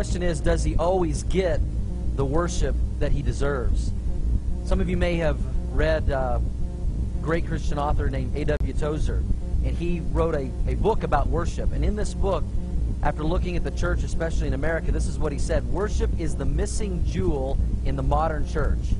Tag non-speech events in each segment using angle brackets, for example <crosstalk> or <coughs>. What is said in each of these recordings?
question is, does he always get the worship that he deserves? Some of you may have read a great Christian author named A.W. Tozer, and he wrote a, a book about worship. And in this book, after looking at the church, especially in America, this is what he said Worship is the missing jewel in the modern church.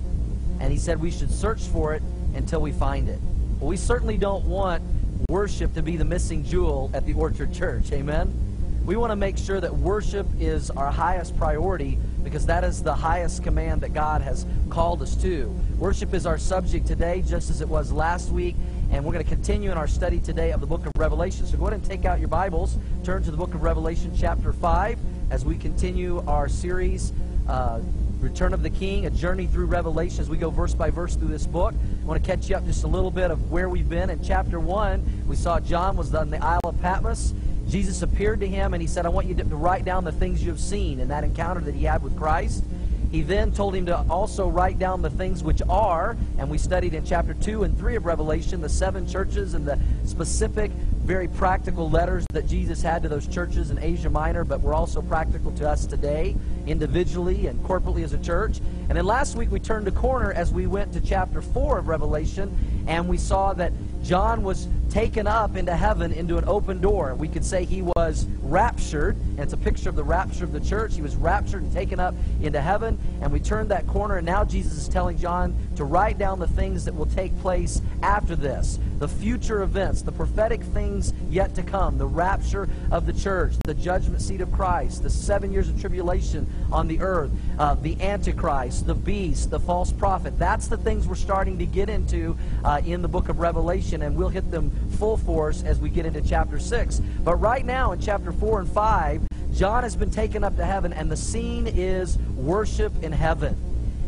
And he said we should search for it until we find it. Well, we certainly don't want worship to be the missing jewel at the Orchard Church. Amen? We want to make sure that worship is our highest priority because that is the highest command that God has called us to. Worship is our subject today, just as it was last week, and we're going to continue in our study today of the book of Revelation. So go ahead and take out your Bibles, turn to the book of Revelation, chapter 5, as we continue our series. Uh, Return of the King, a journey through Revelation as we go verse by verse through this book. I want to catch you up just a little bit of where we've been. In chapter 1, we saw John was on the Isle of Patmos. Jesus appeared to him and he said, I want you to write down the things you have seen in that encounter that he had with Christ. He then told him to also write down the things which are, and we studied in chapter 2 and 3 of Revelation, the seven churches and the specific, very practical letters that Jesus had to those churches in Asia Minor, but were also practical to us today, individually and corporately as a church. And then last week we turned a corner as we went to chapter 4 of Revelation, and we saw that John was taken up into heaven into an open door. We could say he was raptured, and it's a picture of the rapture of the church. He was raptured and taken up into heaven, and we turned that corner, and now Jesus is telling John to write down the things that will take place after this the future events, the prophetic things yet to come, the rapture of the church, the judgment seat of Christ, the seven years of tribulation on the earth, uh, the Antichrist, the beast, the false prophet. That's the things we're starting to get into uh, in the book of Revelation, and we'll hit them full force as we get into chapter 6. But right now in chapter 4 and 5, John has been taken up to heaven, and the scene is worship in heaven.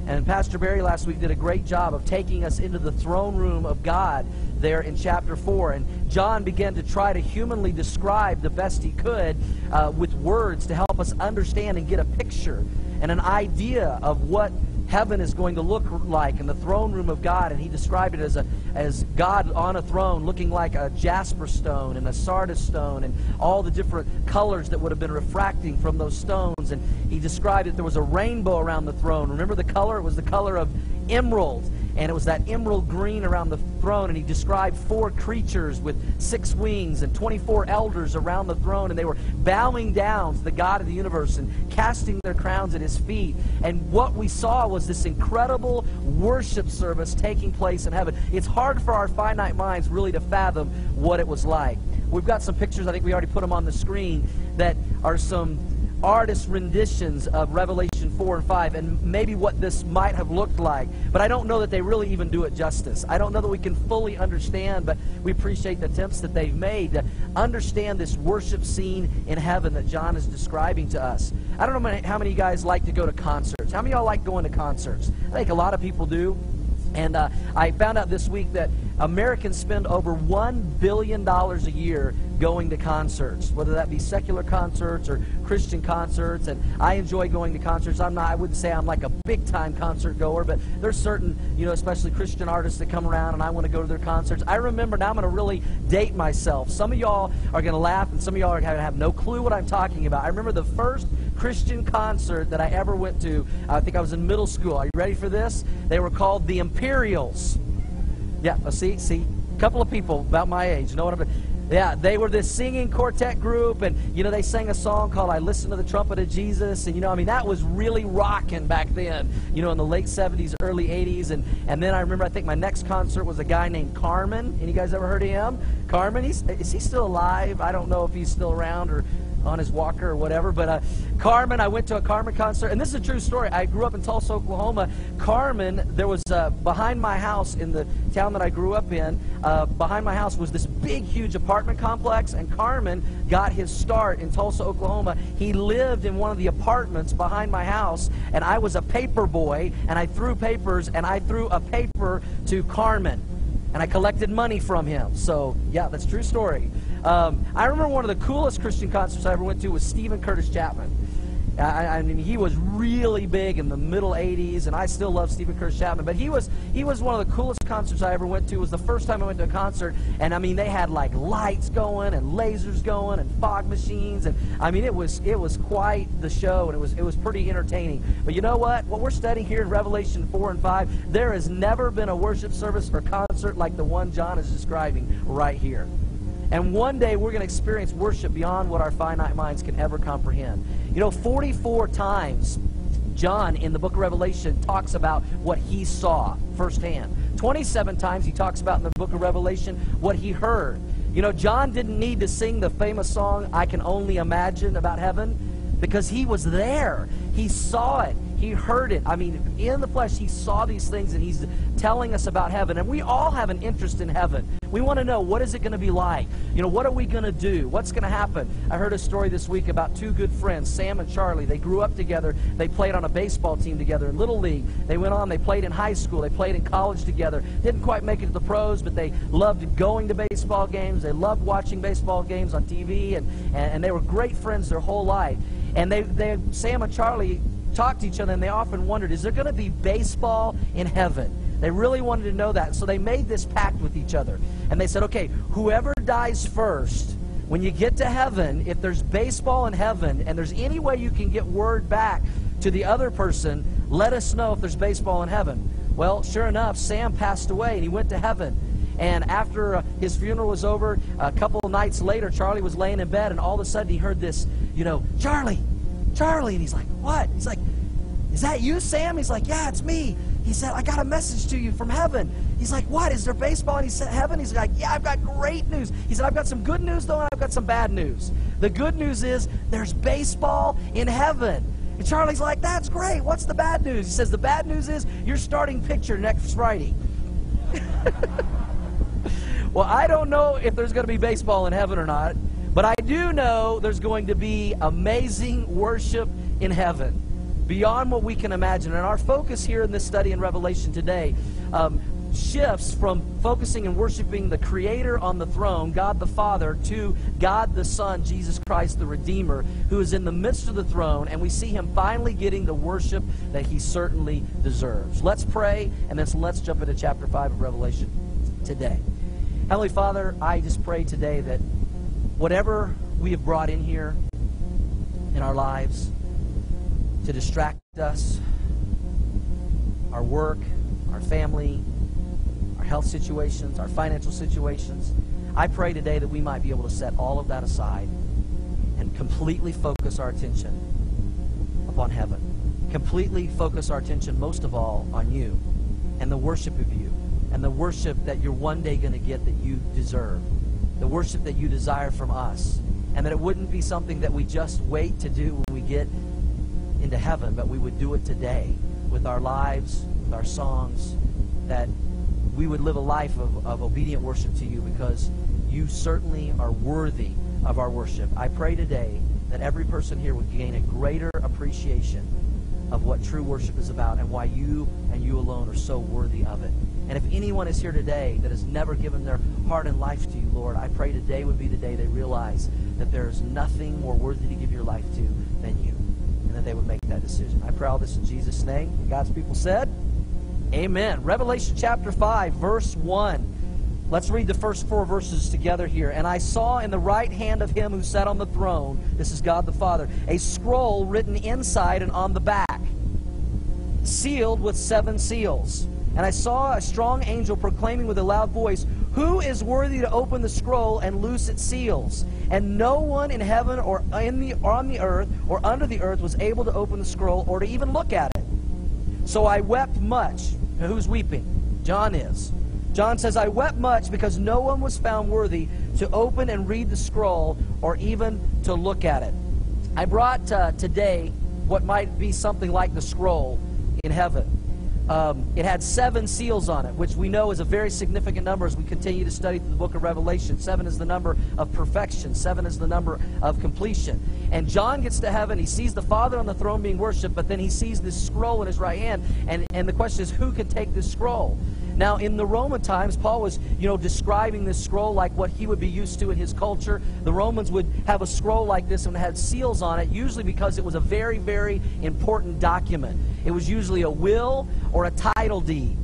And Pastor Barry last week did a great job of taking us into the throne room of God there in chapter 4. And John began to try to humanly describe the best he could uh, with words to help us understand and get a picture and an idea of what heaven is going to look like in the throne room of God. And he described it as, a, as God on a throne looking like a jasper stone and a sardius stone and all the different colors that would have been refracting from those stones. And he described that there was a rainbow around the throne. Remember the color? It was the color of emerald and it was that emerald green around the throne and he described four creatures with six wings and 24 elders around the throne and they were bowing down to the god of the universe and casting their crowns at his feet. And what we saw was this incredible worship service taking place in heaven. It's hard for our finite minds really to fathom what it was like. We've got some pictures i think we already put them on the screen that are some artist renditions of Revelation 4 and 5 and maybe what this might have looked like. But I don't know that they really even do it justice. I don't know that we can fully understand, but we appreciate the attempts that they've made to understand this worship scene in heaven that John is describing to us. I don't know how many guys like to go to concerts. How many of y'all like going to concerts? I think a lot of people do. And uh, I found out this week that Americans spend over $1 billion a year going to concerts, whether that be secular concerts or Christian concerts. And I enjoy going to concerts. I'm not, I wouldn't say I'm like a big time concert goer, but there's certain, you know, especially Christian artists that come around and I want to go to their concerts. I remember, now I'm going to really date myself. Some of y'all are going to laugh and some of y'all are going to have no clue what I'm talking about. I remember the first Christian concert that I ever went to. I think I was in middle school. Are you ready for this? They were called the Imperials. Yeah, see, see, a couple of people about my age know what I'm. Yeah, they were this singing quartet group, and you know they sang a song called "I Listen to the Trumpet of Jesus," and you know I mean that was really rocking back then. You know in the late '70s, early '80s, and and then I remember I think my next concert was a guy named Carmen. Any guys ever heard of him? Carmen, he's is he still alive? I don't know if he's still around or on his walker or whatever. But uh, Carmen, I went to a Carmen concert, and this is a true story. I grew up in Tulsa, Oklahoma. Carmen, there was uh, behind my house in the town that I grew up in. Uh, behind my house was this big, huge apartment complex, and Carmen got his start in Tulsa, Oklahoma. He lived in one of the apartments behind my house, and I was a paper boy, and I threw papers, and I threw a paper to Carmen and I collected money from him. So, yeah, that's true story. Um, I remember one of the coolest Christian concerts I ever went to was Steven Curtis Chapman. I, I, mean, he was really big in the middle '80s, and I still love Steven Curtis Chapman. But he was he was one of the coolest concerts I ever went to. It was the first time I went to a concert, and I mean, they had like lights going and lasers going and fog machines, and I mean, it was it was quite the show, and it was it was pretty entertaining. But you know what? What we're studying here in Revelation 4 and 5, there has never been a worship service or concert like the one John is describing right here. And one day we're going to experience worship beyond what our finite minds can ever comprehend. You know, 44 times John in the book of Revelation talks about what he saw firsthand. 27 times he talks about in the book of Revelation what he heard. You know, John didn't need to sing the famous song, I Can Only Imagine, about heaven, because he was there. He saw it. He heard it. I mean, in the flesh, he saw these things and he's telling us about heaven. And we all have an interest in heaven. We want to know what is it going to be like? You know, what are we going to do? What's going to happen? I heard a story this week about two good friends, Sam and Charlie. They grew up together. They played on a baseball team together in Little League. They went on, they played in high school. They played in college together. Didn't quite make it to the pros, but they loved going to baseball games. They loved watching baseball games on TV, and, and, and they were great friends their whole life. And they, they, Sam and Charlie talked to each other and they often wondered, is there going to be baseball in heaven? They really wanted to know that. So they made this pact with each other. And they said, okay, whoever dies first, when you get to heaven, if there's baseball in heaven and there's any way you can get word back to the other person, let us know if there's baseball in heaven. Well, sure enough, Sam passed away and he went to heaven. And after uh, his funeral was over, a couple of nights later, Charlie was laying in bed and all of a sudden he heard this, you know, Charlie, Charlie. And he's like, What? He's like, Is that you, Sam? He's like, Yeah, it's me. He said, I got a message to you from heaven. He's like, What? Is there baseball? And he said, Heaven? He's like, Yeah, I've got great news. He said, I've got some good news, though, and I've got some bad news. The good news is there's baseball in heaven. And Charlie's like, That's great. What's the bad news? He says, The bad news is you're starting picture next Friday. <laughs> well, I don't know if there's going to be baseball in heaven or not. But I do know there's going to be amazing worship in heaven beyond what we can imagine. And our focus here in this study in Revelation today um, shifts from focusing and worshiping the Creator on the throne, God the Father, to God the Son, Jesus Christ the Redeemer, who is in the midst of the throne, and we see him finally getting the worship that he certainly deserves. Let's pray, and then let's jump into chapter 5 of Revelation today. Heavenly Father, I just pray today that whatever we have brought in here in our lives to distract us, our work, our family, our health situations, our financial situations, I pray today that we might be able to set all of that aside and completely focus our attention upon heaven. Completely focus our attention, most of all, on you and the worship of you and the worship that you're one day going to get that you deserve the worship that you desire from us. And that it wouldn't be something that we just wait to do when we get into heaven, but we would do it today with our lives, with our songs, that we would live a life of, of obedient worship to you because you certainly are worthy of our worship. I pray today that every person here would gain a greater appreciation of what true worship is about and why you and you alone are so worthy of it. And if anyone is here today that has never given their heart and life to you, Lord, I pray today would be the day they realize that there is nothing more worthy to give your life to than you. And that they would make that decision. I pray all this in Jesus' name. God's people said, Amen. Revelation chapter 5, verse 1. Let's read the first four verses together here. And I saw in the right hand of him who sat on the throne, this is God the Father, a scroll written inside and on the back, sealed with seven seals. And I saw a strong angel proclaiming with a loud voice, Who is worthy to open the scroll and loose its seals? And no one in heaven or in the on the earth or under the earth was able to open the scroll or to even look at it. So I wept much. who's weeping? John is. John says, I wept much because no one was found worthy to open and read the scroll or even to look at it. I brought uh, today what might be something like the scroll in heaven. Um, it had seven seals on it, which we know is a very significant number as we continue to study the book of Revelation. Seven is the number of perfection, seven is the number of completion. And John gets to heaven, he sees the Father on the throne being worshiped, but then he sees this scroll in his right hand, and, and the question is, who can take this scroll? Now, in the Roman times, Paul was, you know, describing this scroll like what he would be used to in his culture. The Romans would have a scroll like this and had seals on it, usually because it was a very, very important document. It was usually a will or a title deed.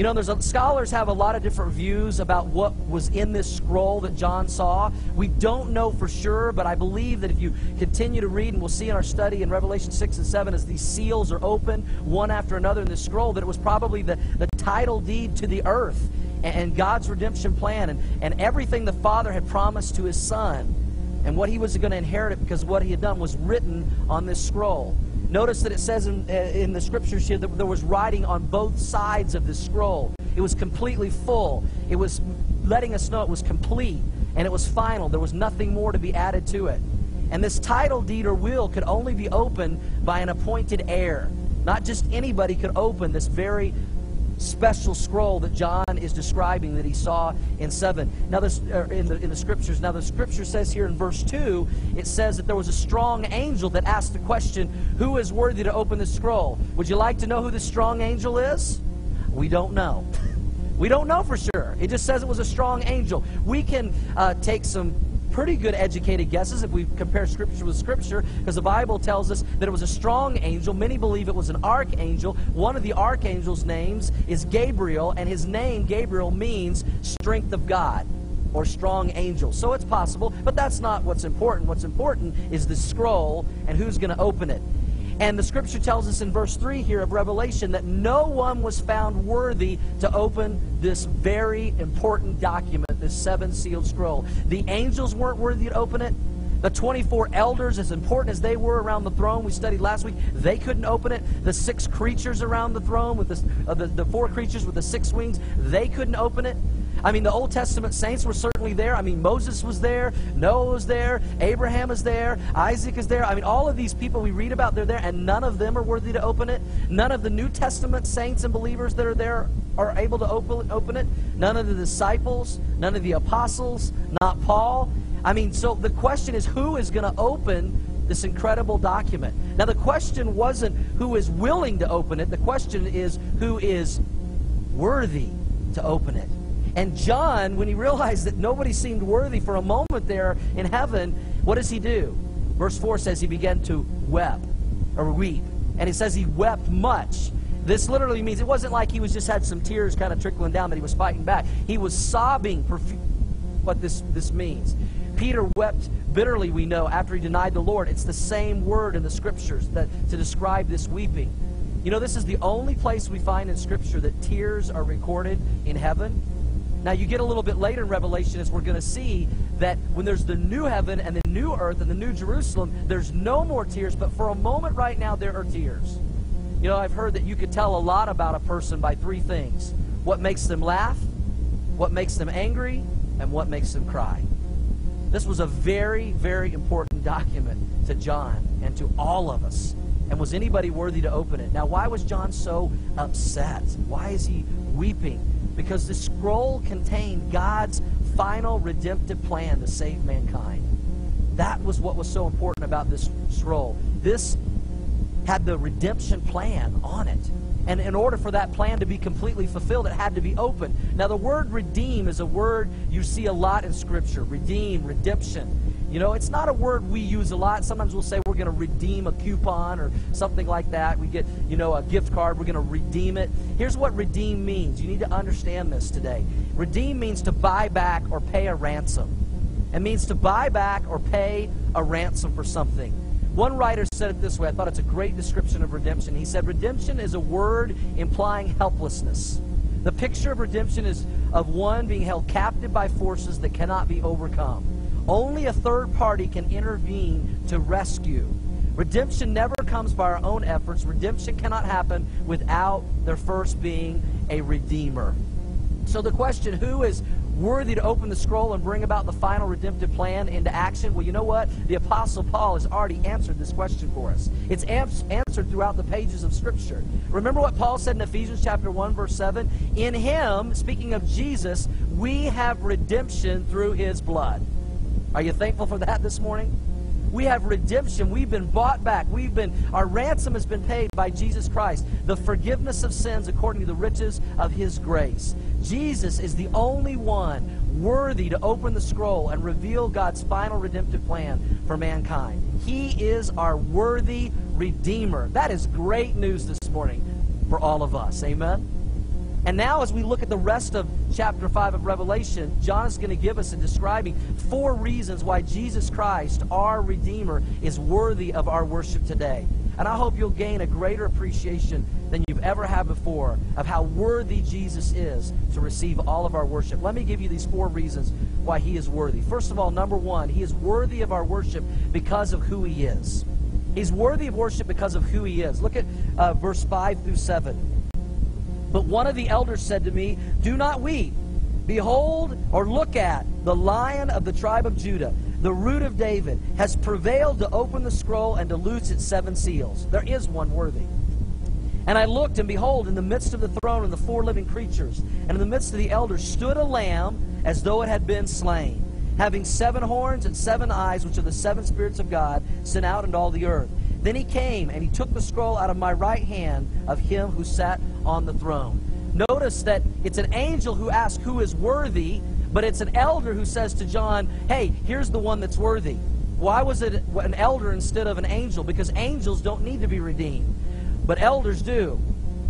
You know, there's a, scholars have a lot of different views about what was in this scroll that John saw. We don't know for sure, but I believe that if you continue to read, and we'll see in our study in Revelation 6 and 7 as these seals are open one after another in this scroll, that it was probably the, the title deed to the earth and, and God's redemption plan and, and everything the Father had promised to his Son and what he was going to inherit it because what he had done was written on this scroll. Notice that it says in, uh, in the scriptures here that there was writing on both sides of the scroll. It was completely full. It was letting us know it was complete and it was final. There was nothing more to be added to it. And this title deed or will could only be opened by an appointed heir. Not just anybody could open this very special scroll that John is describing that he saw in seven. Now, this uh, in the in the scriptures. Now, the scripture says here in verse two, it says that there was a strong angel that asked the question, "Who is worthy to open the scroll?" Would you like to know who the strong angel is? We don't know. <laughs> We don't know for sure. It just says it was a strong angel. We can uh, take some pretty good educated guesses if we compare Scripture with Scripture, because the Bible tells us that it was a strong angel. Many believe it was an archangel. One of the archangel's names is Gabriel, and his name, Gabriel, means strength of God or strong angel. So it's possible, but that's not what's important. What's important is the scroll and who's going to open it. And the scripture tells us in verse 3 here of Revelation that no one was found worthy to open this very important document, this seven sealed scroll. The angels weren't worthy to open it. The 24 elders, as important as they were around the throne, we studied last week, they couldn't open it. The six creatures around the throne, with the, uh, the, the four creatures with the six wings, they couldn't open it. I mean, the Old Testament saints were certainly there. I mean, Moses was there, Noah was there, Abraham is there, Isaac is there. I mean, all of these people we read about, they're there, and none of them are worthy to open it. None of the New Testament saints and believers that are there are able to open, it. None of the disciples, none of the apostles, not Paul. I mean, so the question is who is going to open this incredible document? Now, the question wasn't who is willing to open it, the question is who is worthy to open it. And John, when he realized that nobody seemed worthy for a moment there in heaven, what does he do? Verse 4 says he began to weep or weep. And it says he wept much. This literally means it wasn't like he was just had some tears kind of trickling down that he was fighting back. He was sobbing what this, this means. Peter wept bitterly, we know, after he denied the Lord. It's the same word in the scriptures that, to describe this weeping. You know, this is the only place we find in Scripture that tears are recorded in heaven. Now, you get a little bit later in Revelation as we're going to see that when there's the new heaven and the new earth and the new Jerusalem, there's no more tears, but for a moment right now, there are tears. You know, I've heard that you could tell a lot about a person by three things what makes them laugh, what makes them angry, and what makes them cry. This was a very, very important <laughs> document to John and to all of us. And was anybody worthy to open it? Now, why was John so upset? Why is he weeping? Because the scroll contained God's final redemptive plan to save mankind. That was what was so important about this scroll. This had the redemption plan on it. And in order for that plan to be completely fulfilled, it had to be open. Now, the word redeem is a word you see a lot in Scripture redeem, redemption. You know, it's not a word we use a lot. Sometimes we'll say we're going to redeem a coupon or something like that. We get, you know, a gift card, we're going to redeem it. Here's what redeem means. You need to understand this today. Redeem means to buy back or pay a ransom. It means to buy back or pay a ransom for something. One writer said it this way. I thought it's a great description of redemption. He said, Redemption is a word implying helplessness. The picture of redemption is of one being held captive by forces that cannot be overcome. Only a third party can intervene to rescue. Redemption never comes by our own efforts. Redemption cannot happen without there first being a redeemer. So the question, who is worthy to open the scroll and bring about the final redemptive plan into action? Well, you know what? The Apostle Paul has already answered this question for us. It's answered throughout the pages of Scripture. Remember what Paul said in Ephesians chapter 1, verse 7? In him, speaking of Jesus, we have redemption through his blood. Are you thankful for that this morning? We have redemption. We've been bought back. We've been our ransom has been paid by Jesus Christ. The forgiveness of sins according to the riches of his grace. Jesus is the only one worthy to open the scroll and reveal God's final redemptive plan for mankind. He is our worthy redeemer. That is great news this morning for all of us. Amen. And now, as we look at the rest of chapter 5 of Revelation, John is going to give us in describing four reasons why Jesus Christ, our Redeemer, is worthy of our worship today. And I hope you'll gain a greater appreciation than you've ever had before of how worthy Jesus is to receive all of our worship. Let me give you these four reasons why he is worthy. First of all, number one, he is worthy of our worship because of who he is. He's worthy of worship because of who he is. Look at uh, verse 5 through 7. But one of the elders said to me, Do not weep. Behold, or look at, the lion of the tribe of Judah, the root of David, has prevailed to open the scroll and to loose its seven seals. There is one worthy. And I looked, and behold, in the midst of the throne and the four living creatures, and in the midst of the elders, stood a lamb as though it had been slain, having seven horns and seven eyes, which are the seven spirits of God, sent out into all the earth. Then he came, and he took the scroll out of my right hand of him who sat on the throne. Notice that it's an angel who asks who is worthy, but it's an elder who says to John, hey, here's the one that's worthy. Why was it an elder instead of an angel? Because angels don't need to be redeemed, but elders do.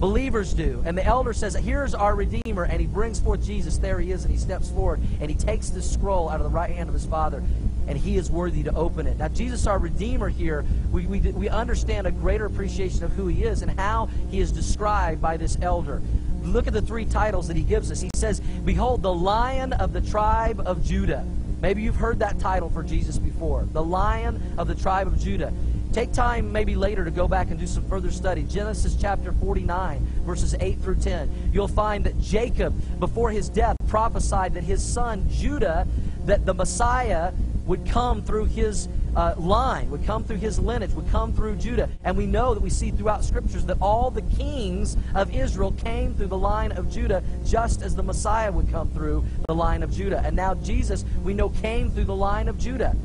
Believers do. And the elder says, Here's our Redeemer. And he brings forth Jesus. There he is. And he steps forward. And he takes the scroll out of the right hand of his Father and he is worthy to open it. Now, Jesus, our Redeemer here, we, we, we understand a greater appreciation of who he is and how he is described by this elder. Look at the three titles that he gives us. He says, Behold, the lion of the tribe of Judah. Maybe you've heard that title for Jesus before. The lion of the tribe of Judah. Take time maybe later to go back and do some further study. Genesis chapter 49, verses 8 through 10. You'll find that Jacob, before his death, prophesied that his son Judah, that the Messiah would come through his uh, line, would come through his lineage, would come through Judah. And we know that we see throughout scriptures that all the kings of Israel came through the line of Judah, just as the Messiah would come through the line of Judah. And now Jesus, we know, came through the line of Judah.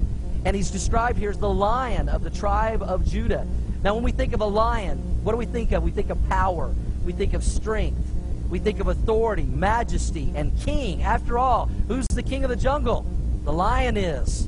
And he's described here as the lion of the tribe of Judah. Now, when we think of a lion, what do we think of? We think of power, we think of strength. We think of authority, majesty, and king. After all, who's the king of the jungle? The lion is.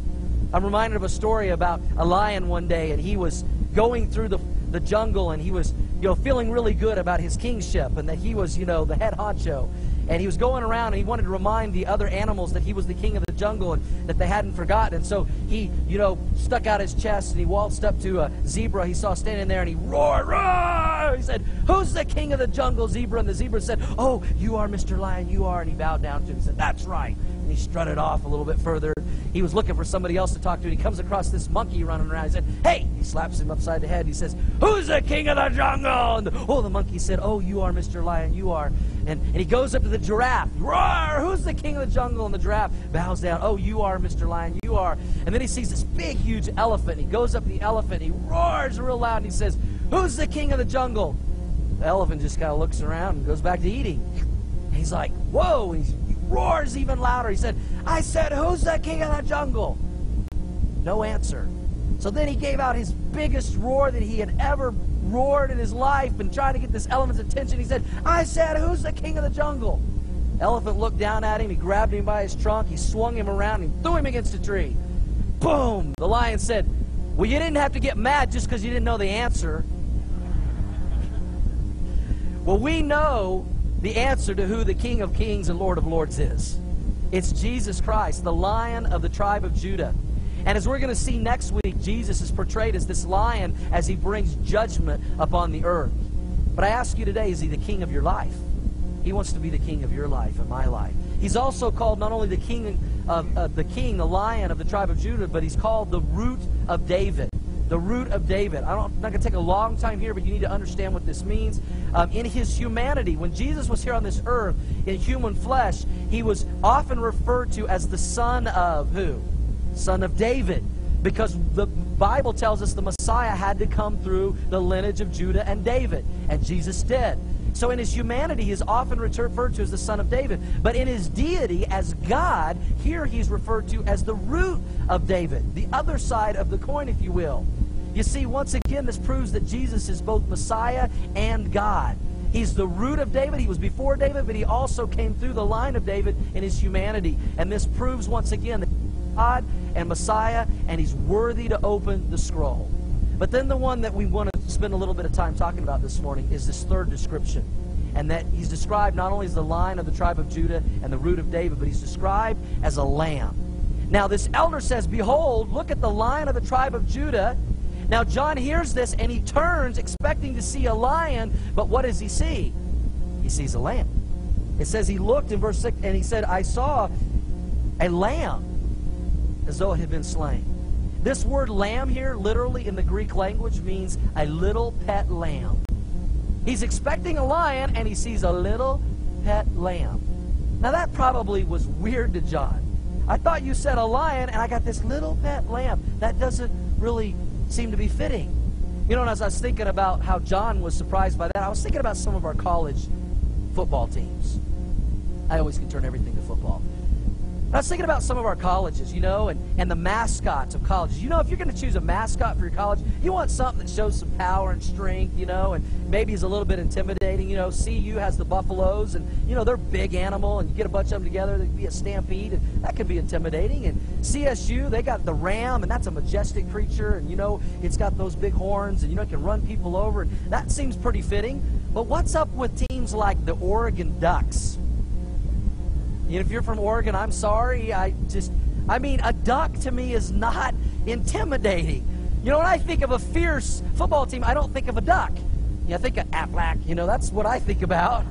I'm reminded of a story about a lion one day, and he was going through the, the jungle, and he was, you know, feeling really good about his kingship, and that he was, you know, the head honcho. And he was going around, and he wanted to remind the other animals that he was the king of the jungle, and that they hadn't forgotten. And so he, you know, stuck out his chest, and he waltzed up to a zebra he saw standing there, and he roared, roar! He said, "Who's the king of the jungle, zebra?" And the zebra said, "Oh, you are, Mr. Lion, you are." And he bowed down to him and said, "That's right." And he strutted off a little bit further he was looking for somebody else to talk to, and he comes across this monkey running around. He said, Hey! He slaps him upside the head. He says, Who's the king of the jungle? And the, oh, the monkey said, Oh, you are Mr. Lion, you are. And, and he goes up to the giraffe. Roar! Who's the king of the jungle? And the giraffe bows down. Oh, you are Mr. Lion, you are. And then he sees this big, huge elephant. He goes up to the elephant. He roars real loud. And he says, Who's the king of the jungle? The elephant just kind of looks around and goes back to eating. He's like, Whoa! And he roars even louder. He said, I said, Who's the king of the jungle? No answer. So then he gave out his biggest roar that he had ever roared in his life and tried to get this elephant's attention. He said, I said, Who's the king of the jungle? Elephant looked down at him. He grabbed him by his trunk. He swung him around and threw him against a tree. Boom! The lion said, Well, you didn't have to get mad just because you didn't know the answer. well, we know the answer to who the King of Kings and Lord of Lords is. It's Jesus Christ, the lion of the tribe of Judah. And as we're going to see next week, Jesus is portrayed as this lion as he brings judgment upon the earth. But I ask you today, is he the king of your life? He wants to be the king of your life and my life. He's also called not only the king of uh, the king, the lion of the tribe of Judah, but he's called the root of David the root of David. I am not going to take a long time here, but you need to understand what this means. Um, in his humanity, when Jesus was here on this earth in human flesh, he was often referred to as the son of who? Son of David. Because the Bible tells us the Messiah had to come through the lineage of Judah and David. And Jesus did. So in his humanity, he is often referred to as the son of David. But in his deity, as God, here he's referred to as the root of David, the other side of the coin, if you will. You see, once again, this proves that Jesus is both Messiah and God. He's the root of David. He was before David, but he also came through the line of David in his humanity. And this proves once again that God and Messiah, and he's worthy to open the scroll. But then the one that we want to spend a little bit of time talking about this morning is this third description. And that he's described not only as the line of the tribe of Judah and the root of David, but he's described as a lamb. Now, this elder says, Behold, look at the line of the tribe of Judah. Now, John hears this and he turns expecting to see a lion, but what does he see? He sees a lamb. It says he looked in verse 6 and he said, I saw a lamb as though it had been slain. This word lamb here, literally in the Greek language, means a little pet lamb. He's expecting a lion and he sees a little pet lamb. Now that probably was weird to John. I thought you said a lion and I got this little pet lamb. That doesn't really seem to be fitting. You know, and as I was thinking about how John was surprised by that, I was thinking about some of our college football teams. I always can turn everything to football. I was thinking about some of our colleges, you know, and, and the mascots of colleges. You know, if you're going to choose a mascot for your college, you want something that shows some power and strength, you know, and maybe is a little bit intimidating. You know, CU has the Buffaloes, and, you know, they're big animal, and you get a bunch of them together, there'd be a stampede, and that could be intimidating. And CSU, they got the Ram, and that's a majestic creature, and, you know, it's got those big horns, and, you know, it can run people over, and that seems pretty fitting. But what's up with teams like the Oregon Ducks? if you're from Oregon, I'm sorry. I just, I mean, a duck to me is not <laughs> intimidating. You know, when I think of a fierce football team, I don't think of a duck. Yeah, I think of Aflac. You know, that's what I think about,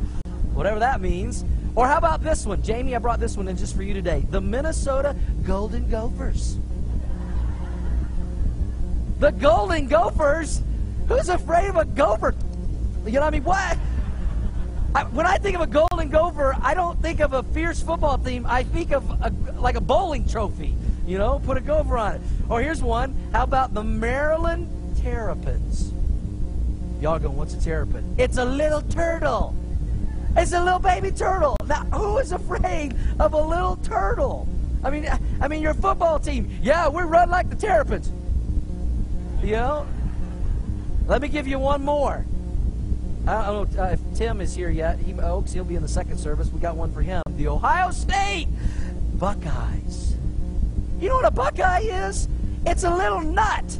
whatever that means. Or how about this one? Jamie, I brought this one in just for you today. The Minnesota Golden Gophers. The Golden Gophers? Who's afraid of a gopher? You know what I mean? What? I, when I think of a Golden Gopher, I don't think of a fierce football team. I think of a, like a bowling trophy. You know, put a gopher on it. Or here's one. How about the Maryland Terrapins? Y'all going, what's a terrapin? It's a little turtle. It's a little baby turtle. Now, who is afraid of a little turtle? I mean, I mean, your football team. Yeah, we run like the terrapins. You know. Let me give you one more. I don't know uh, if Tim is here yet. He, Oaks, he'll be in the second service. We got one for him. The Ohio State Buckeyes. You know what a Buckeye is? It's a little nut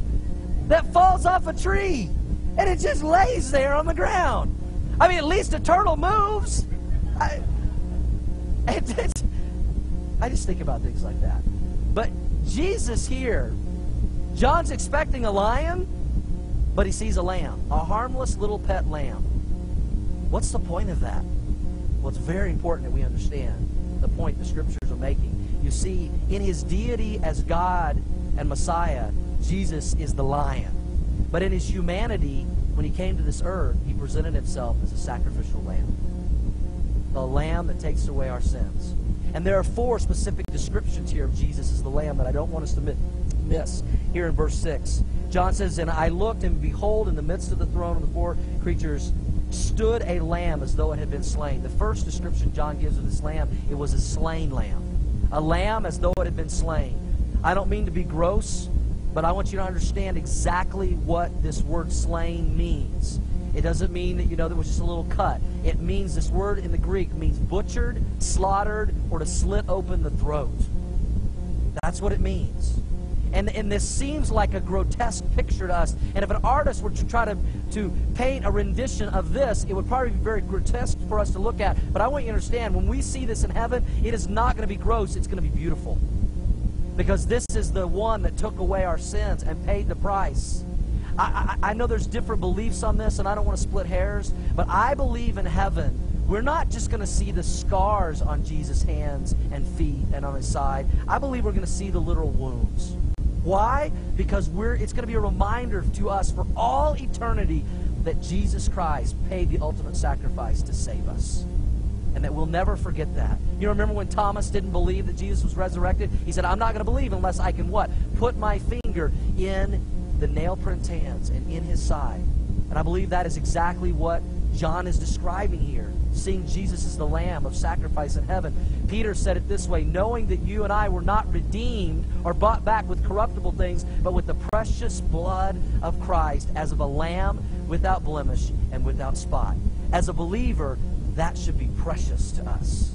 that falls off a tree, and it just lays there on the ground. I mean, at least a turtle moves. I, <laughs> it, it, I just think about things like that. But Jesus here, John's expecting a lion, but he sees a lamb, a harmless little pet lamb. What's the point of that? Well, it's very important that we understand the point the scriptures are making. You see, in his deity as God and Messiah, Jesus is the lion. But in his humanity, when he came to this earth, he presented himself as a sacrificial lamb. The lamb that takes away our sins. And there are four specific descriptions here of Jesus as the lamb that I don't want us to miss here in verse 6. John says, And I looked, and behold, in the midst of the throne of the four creatures stood a lamb as though it had been slain. The first description John gives of this lamb, it was a slain lamb. A lamb as though it had been slain. I don't mean to be gross, but I want you to understand exactly what this word slain means. It doesn't mean that, you know, there was just a little cut. It means, this word in the Greek means butchered, slaughtered, or to slit open the throat. That's what it means. And, and this seems like a grotesque picture to us. And if an artist were to try to, to paint a rendition of this, it would probably be very grotesque for us to look at. But I want you to understand, when we see this in heaven, it is not going to be gross, it's going to be beautiful. Because this is the one that took away our sins and paid the price. I, I, I know there's different beliefs on this, and I don't want to split hairs, but I believe in heaven we're not just going to see the scars on Jesus' hands and feet and on his side. I believe we're going to see the literal wounds. Why? Because we're, it's going to be a reminder to us for all eternity that Jesus Christ paid the ultimate sacrifice to save us. And that we'll never forget that. You remember when Thomas didn't believe that Jesus was resurrected? He said, I'm not going to believe unless I can what? Put my finger in the nail print hands and in his side. And I believe that is exactly what John is describing here, seeing Jesus as the Lamb of sacrifice in heaven. Peter said it this way knowing that you and I were not redeemed or bought back with corruptible things, but with the precious blood of Christ, as of a lamb without blemish and without spot. As a believer, that should be precious to us.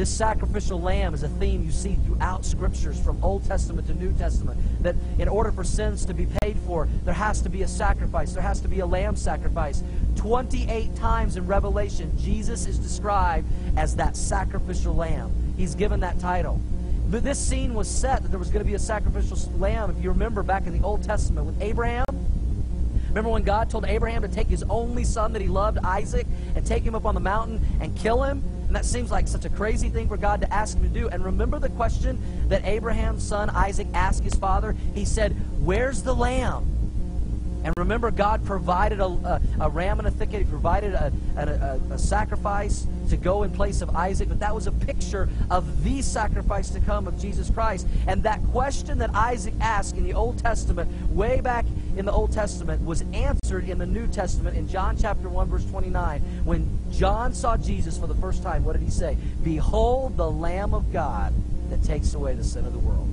This sacrificial lamb is a theme you see throughout scriptures from Old Testament to New Testament. That in order for sins to be paid for, there has to be a sacrifice. There has to be a lamb sacrifice. 28 times in Revelation, Jesus is described as that sacrificial lamb. He's given that title. But this scene was set that there was going to be a sacrificial lamb. If you remember back in the Old Testament with Abraham, remember when God told Abraham to take his only son that he loved, Isaac, and take him up on the mountain and kill him? And that seems like such a crazy thing for God to ask him to do. And remember the question that Abraham's son Isaac asked his father? He said, Where's the lamb? And remember, God provided a, a, a ram in a thicket. He provided a, a, a, sacrifice to go in place of Isaac. But that was a picture of the sacrifice to come of Jesus Christ. And that question that Isaac asked in the Old Testament, way back in the Old Testament was answered in the New Testament in John chapter 1 verse 29 when John saw Jesus for the first time what did he say behold the lamb of God that takes away the sin of the world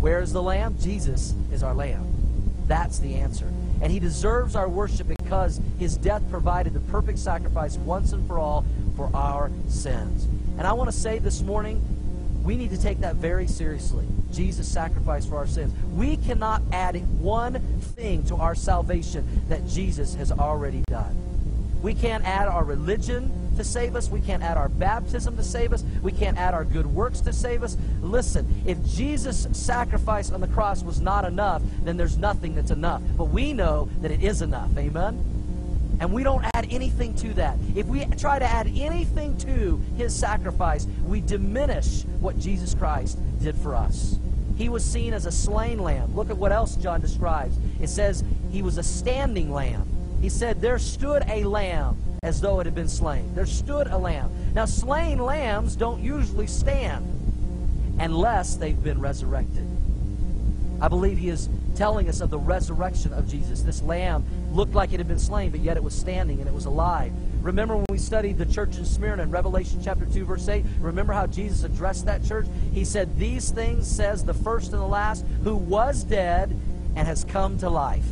where is the lamb Jesus is our lamb that's the answer and he deserves our worship because his death provided the perfect sacrifice once and for all for our sins and I want to say this morning we need to take that very seriously. Jesus sacrificed for our sins. We cannot add one thing to our salvation that Jesus has already done. We can't add our religion to save us. We can't add our baptism to save us. We can't add our good works to save us. Listen, if Jesus' sacrifice on the cross was not enough, then there's nothing that's enough. But we know that it is enough. Amen? and we don't add anything to that. If we try to add anything to his sacrifice, we diminish what Jesus Christ did for us. He was seen as a slain lamb. Look at what else John describes. It says he was a standing lamb. He said, There stood a lamb as though it had been slain. There stood a lamb. Now, slain lambs don't usually stand unless they've been resurrected. I believe he is telling us of the resurrection of Jesus. This lamb looked like it had been slain, but yet it was standing and it was alive. Remember when we studied the church in Smyrna in Revelation chapter 2, verse 8? Remember how Jesus addressed that church? He said, These things says the first and the last, who was dead and has come to life.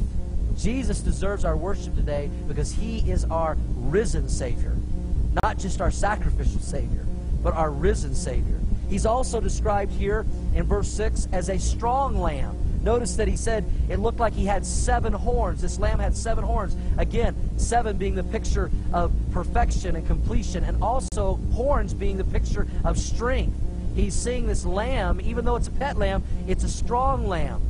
Jesus deserves our worship today because he is our risen Savior. Not just our sacrificial Savior, but our risen Savior. He's also described here in verse 6 as a strong lamb. Notice that he said it looked like he had seven horns. This lamb had seven horns. Again, seven being the picture of perfection and completion, and also horns being the picture of strength. He's seeing this lamb, even though it's a pet lamb, it's a strong lamb.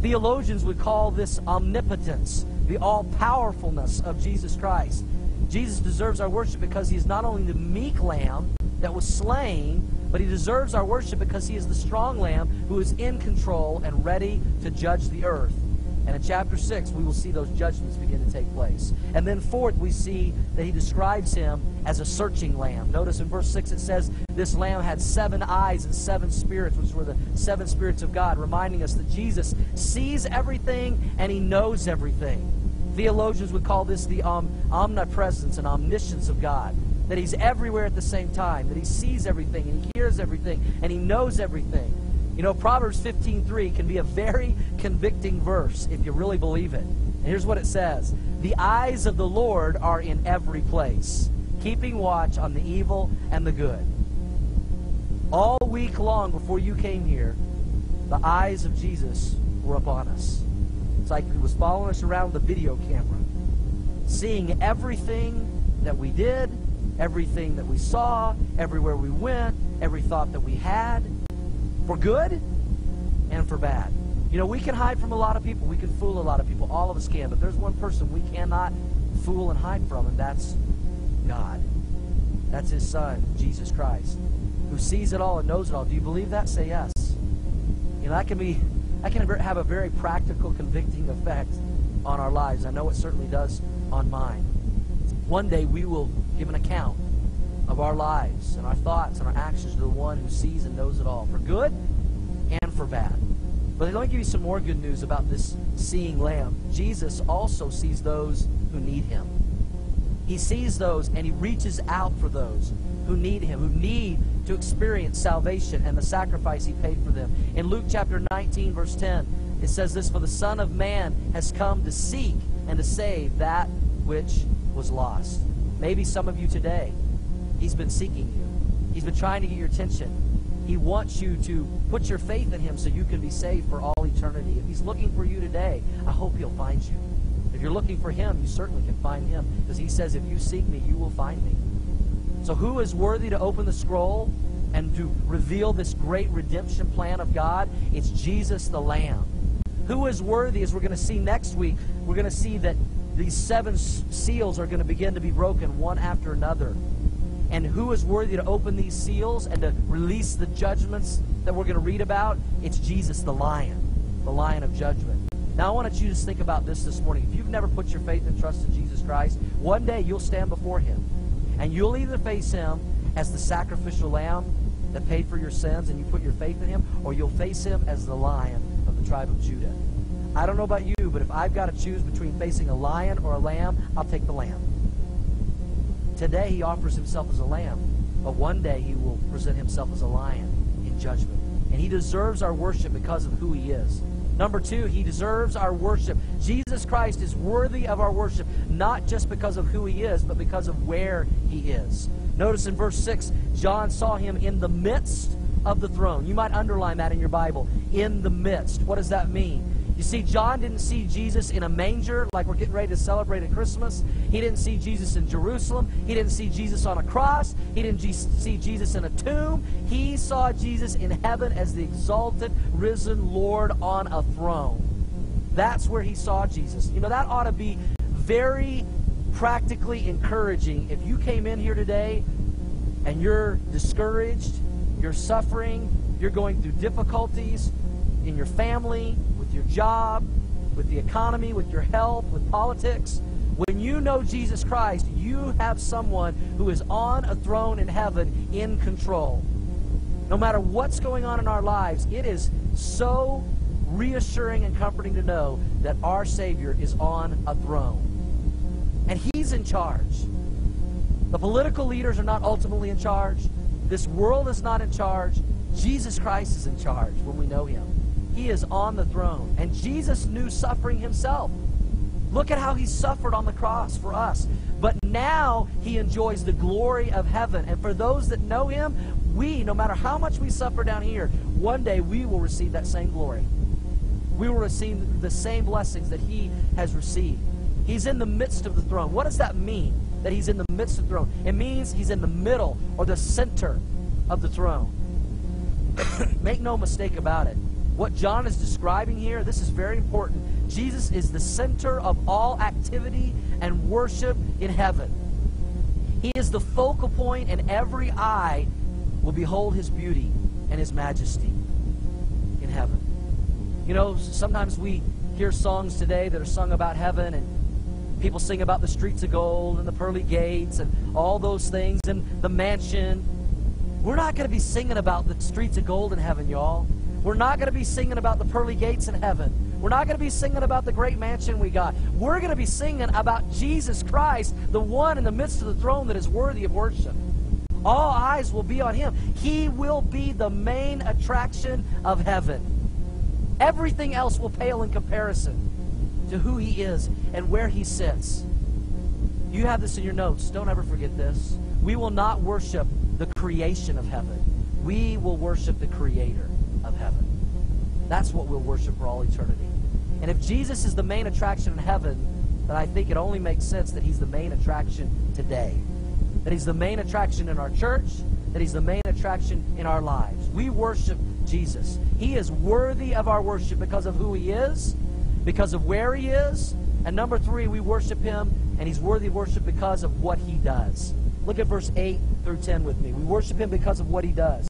Theologians would call this omnipotence, the all powerfulness of Jesus Christ. Jesus deserves our worship because he is not only the meek lamb that was slain, but he deserves our worship because he is the strong lamb who is in control and ready to judge the earth. And in chapter 6, we will see those judgments begin to take place. And then, fourth, we see that he describes him as a searching lamb. Notice in verse 6 it says, This lamb had seven eyes and seven spirits, which were the seven spirits of God, reminding us that Jesus sees everything and he knows everything. Theologians would call this the um, omnipresence and omniscience of God that he's everywhere at the same time, that he sees everything and he hears everything and he knows everything. You know, Proverbs 15:3 can be a very convicting verse if you really believe it. And here's what it says: "The eyes of the Lord are in every place, keeping watch on the evil and the good." All week long before you came here, the eyes of Jesus were upon us. It's like he was following us around with a video camera, seeing everything that we did, everything that we saw, everywhere we went, every thought that we had, for good and for bad. You know, we can hide from a lot of people. We can fool a lot of people. All of us can. But there's one person we cannot fool and hide from, and that's God. That's his son, Jesus Christ, who sees it all and knows it all. Do you believe that? Say yes. You know, that can be that can have a very practical, convicting effect on our lives. I know it certainly does on mine. One day we will give an account of our lives and our thoughts and our actions to the one who sees and knows it all, for good and for bad. But let me give you some more good news about this seeing lamb. Jesus also sees those who need him. He sees those and he reaches out for those who need him, who need to experience salvation and the sacrifice he paid for them. In Luke chapter 19, verse 10, it says this For the Son of Man has come to seek and to save that which was lost. Maybe some of you today, he's been seeking you, he's been trying to get your attention. He wants you to put your faith in him so you can be saved for all eternity. If he's looking for you today, I hope he'll find you. If you're looking for him, you certainly can find him because he says, If you seek me, you will find me. So, who is worthy to open the scroll and to reveal this great redemption plan of God? It's Jesus the Lamb. Who is worthy, as we're going to see next week, we're going to see that these seven seals are going to begin to be broken one after another. And who is worthy to open these seals and to release the judgments that we're going to read about? It's Jesus the Lion, the Lion of Judgment. Now, I want you to just think about this this morning. If you've never put your faith and trust in Jesus Christ, one day you'll stand before Him. And you'll either face Him as the sacrificial lamb that paid for your sins and you put your faith in Him, or you'll face Him as the Lion of the tribe of Judah. I don't know about you, but if I've got to choose between facing a lion or a lamb, I'll take the lamb. Today he offers himself as a lamb, but one day he will present himself as a lion in judgment. And he deserves our worship because of who he is. Number two, he deserves our worship. Jesus Christ is worthy of our worship, not just because of who he is, but because of where he is. Notice in verse 6, John saw him in the midst of the throne. You might underline that in your Bible. In the midst. What does that mean? You see, John didn't see Jesus in a manger like we're getting ready to celebrate at Christmas. He didn't see Jesus in Jerusalem. He didn't see Jesus on a cross. He didn't see Jesus in a tomb. He saw Jesus in heaven as the exalted, risen Lord on a throne. That's where he saw Jesus. You know, that ought to be very practically encouraging if you came in here today and you're discouraged, you're suffering, you're going through difficulties in your family, job, with the economy, with your health, with politics. When you know Jesus Christ, you have someone who is on a throne in heaven in control. No matter what's going on in our lives, it is so reassuring and comforting to know that our Savior is on a throne. And He's in charge. The political leaders are not ultimately in charge. This world is not in charge. Jesus Christ is in charge when we know Him. He is on the throne. And Jesus knew suffering himself. Look at how he suffered on the cross for us. But now he enjoys the glory of heaven. And for those that know him, we, no matter how much we suffer down here, one day we will receive that same glory. We will receive the same blessings that he has received. He's in the midst of the throne. What does that mean? That he's in the midst of the throne. It means he's in the middle or the center of the throne. <coughs> Make no mistake about it. What John is describing here, this is very important. Jesus is the center of all activity and worship in heaven. He is the focal point, and every eye will behold his beauty and his majesty in heaven. You know, sometimes we hear songs today that are sung about heaven, and people sing about the streets of gold and the pearly gates and all those things and the mansion. We're not going to be singing about the streets of gold in heaven, y'all. We're not going to be singing about the pearly gates in heaven. We're not going to be singing about the great mansion we got. We're going to be singing about Jesus Christ, the one in the midst of the throne that is worthy of worship. All eyes will be on him. He will be the main attraction of heaven. Everything else will pale in comparison to who he is and where he sits. You have this in your notes. Don't ever forget this. We will not worship the creation of heaven. We will worship the creator of heaven. That's what we'll worship for all eternity. And if Jesus is the main attraction in heaven, then I think it only makes sense that he's the main attraction today. That he's the main attraction in our church, that he's the main attraction in our lives. We worship Jesus. He is worthy of our worship because of who he is, because of where he is, and number three, we worship him, and he's worthy of worship because of what he does. Look at verse 8 through 10 with me. We worship him because of what he does.